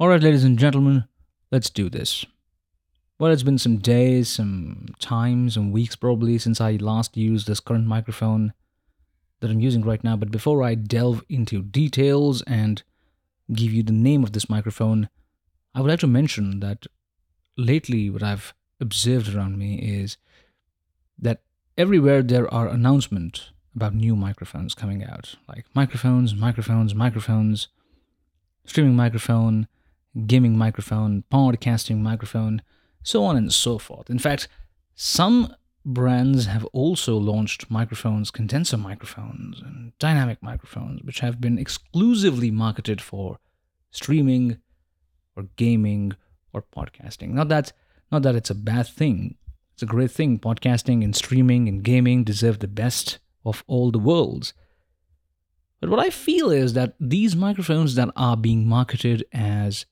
All right, ladies and gentlemen, let's do this. Well, it's been some days, some times, some weeks probably since I last used this current microphone that I'm using right now. But before I delve into details and give you the name of this microphone, I would like to mention that lately what I've observed around me is that everywhere there are announcements about new microphones coming out, like microphones, microphones, microphones, streaming microphone, gaming microphone, podcasting microphone, so on and so forth. In fact, some brands have also launched microphones, condenser microphones, and dynamic microphones, which have been exclusively marketed for streaming or gaming or podcasting. Not that not that it's a bad thing. It's a great thing. Podcasting and streaming and gaming deserve the best of all the worlds. But what I feel is that these microphones that are being marketed as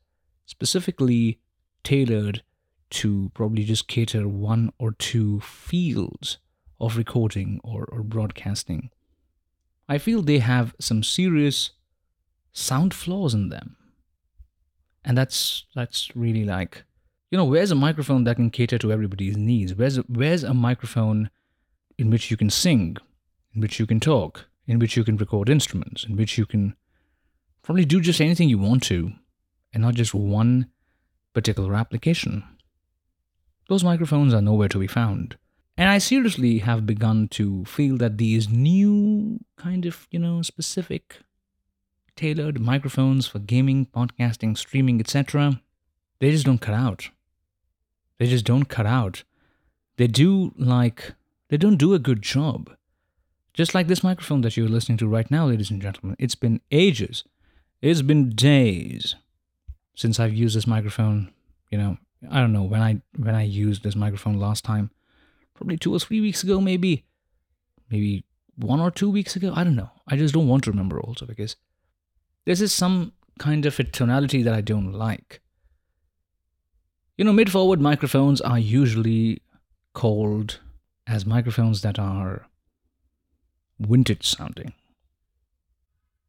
specifically tailored to probably just cater one or two fields of recording or, or broadcasting. I feel they have some serious sound flaws in them. And that's that's really like you know, where's a microphone that can cater to everybody's needs? Where's where's a microphone in which you can sing, in which you can talk, in which you can record instruments, in which you can probably do just anything you want to, and not just one particular application. Those microphones are nowhere to be found. And I seriously have begun to feel that these new kind of, you know, specific tailored microphones for gaming, podcasting, streaming, etc., they just don't cut out. They just don't cut out. They do like they don't do a good job. Just like this microphone that you're listening to right now, ladies and gentlemen. It's been ages. It's been days since I've used this microphone. You know, I don't know when I when I used this microphone last time. Probably two or three weeks ago, maybe. Maybe one or two weeks ago. I don't know. I just don't want to remember also because this is some kind of a tonality that I don't like. You know, mid forward microphones are usually called as microphones that are vintage sounding.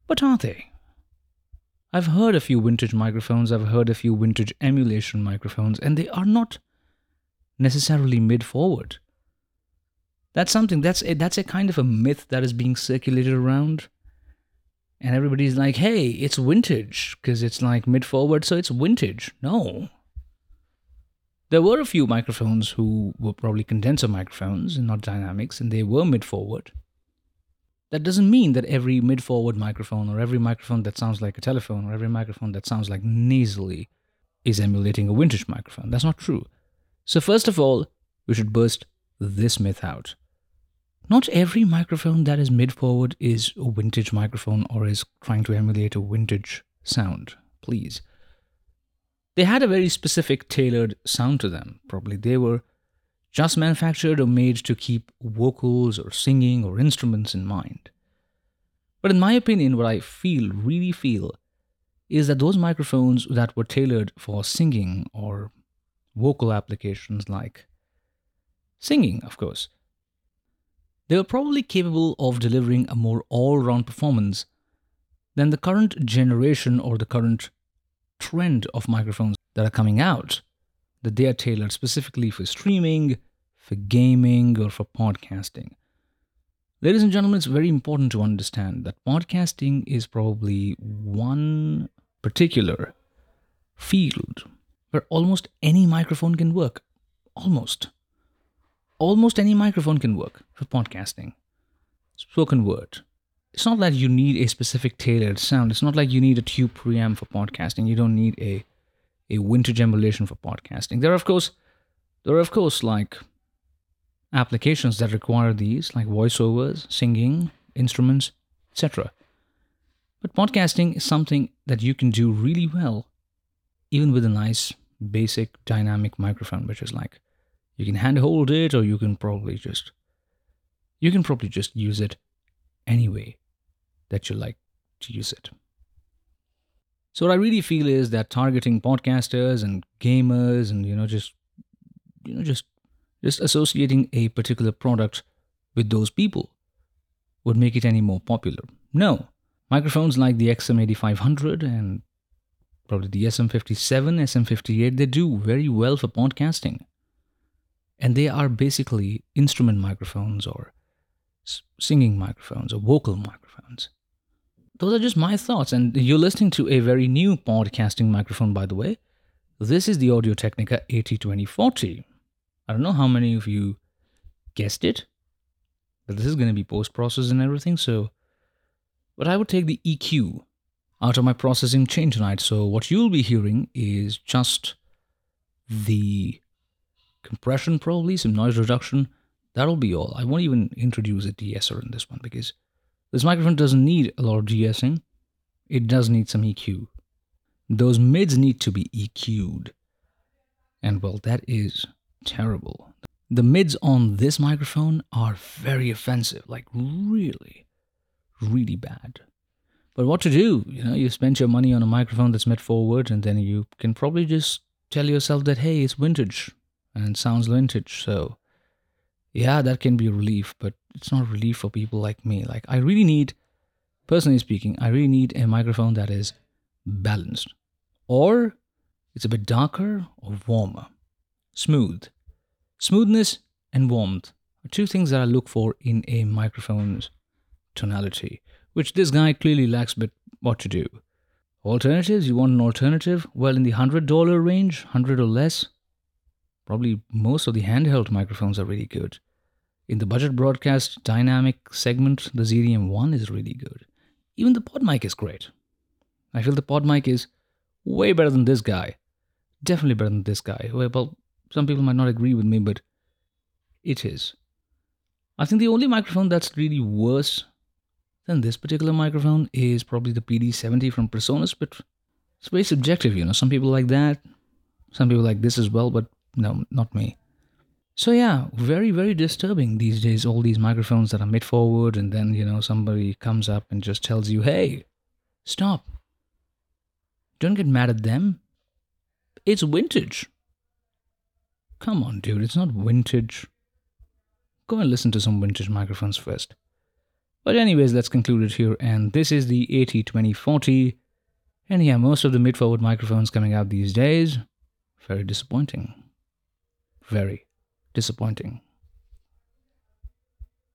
But are they? I've heard a few vintage microphones, I've heard a few vintage emulation microphones, and they are not necessarily mid forward. That's something, that's a, that's a kind of a myth that is being circulated around. And everybody's like, hey, it's vintage, because it's like mid forward, so it's vintage. No. There were a few microphones who were probably condenser microphones and not dynamics, and they were mid forward. That doesn't mean that every mid forward microphone or every microphone that sounds like a telephone or every microphone that sounds like nasally is emulating a vintage microphone. That's not true. So, first of all, we should burst this myth out. Not every microphone that is mid forward is a vintage microphone or is trying to emulate a vintage sound. Please. They had a very specific tailored sound to them. Probably they were just manufactured or made to keep vocals or singing or instruments in mind. But in my opinion, what I feel, really feel, is that those microphones that were tailored for singing or vocal applications like singing, of course, they were probably capable of delivering a more all round performance than the current generation or the current trend of microphones that are coming out that they are tailored specifically for streaming, for gaming, or for podcasting. Ladies and gentlemen, it's very important to understand that podcasting is probably one particular field where almost any microphone can work. Almost. Almost any microphone can work for podcasting. Spoken word. It's not that you need a specific tailored sound. It's not like you need a tube preamp for podcasting. You don't need a a vintage emulation for podcasting. There are of course there are of course like applications that require these, like voiceovers, singing, instruments, etc. But podcasting is something that you can do really well, even with a nice basic dynamic microphone, which is like you can handhold it or you can probably just you can probably just use it anyway that you like to use it. So what I really feel is that targeting podcasters and gamers and you know just you know just just associating a particular product with those people would make it any more popular. No. Microphones like the XM8500 and probably the SM57, SM58, they do very well for podcasting. And they are basically instrument microphones or singing microphones or vocal microphones. Those are just my thoughts. And you're listening to a very new podcasting microphone, by the way. This is the Audio Technica AT2040. I don't know how many of you guessed it, but this is going to be post process and everything. So, but I would take the EQ out of my processing chain tonight. So, what you'll be hearing is just the compression, probably some noise reduction. That'll be all. I won't even introduce a de-esser in this one because this microphone doesn't need a lot of de-essing. It does need some EQ. Those mids need to be EQ'd. And well, that is terrible. The mids on this microphone are very offensive, like really, really bad. But what to do? You know, you spend your money on a microphone that's mid forward, and then you can probably just tell yourself that, hey, it's vintage and sounds vintage. So, yeah, that can be a relief, but it's not relief for people like me. Like, I really need, personally speaking, I really need a microphone that is balanced, or it's a bit darker or warmer, smooth. Smoothness and warmth are two things that I look for in a microphone's tonality, which this guy clearly lacks, but what to do? Alternatives? You want an alternative? Well, in the $100 range, 100 or less, probably most of the handheld microphones are really good. In the budget broadcast dynamic segment, the ZDM 1 is really good. Even the pod mic is great. I feel the pod mic is way better than this guy. Definitely better than this guy. Well, some people might not agree with me, but it is. I think the only microphone that's really worse than this particular microphone is probably the PD70 from Presonus, but it's very subjective, you know. Some people like that, some people like this as well, but no, not me. So yeah, very, very disturbing these days, all these microphones that are mid forward, and then, you know, somebody comes up and just tells you, hey, stop. Don't get mad at them. It's vintage. Come on, dude, it's not vintage. Go and listen to some vintage microphones first. But anyways, let's conclude it here, and this is the AT2040. And yeah, most of the mid-forward microphones coming out these days, very disappointing. Very disappointing.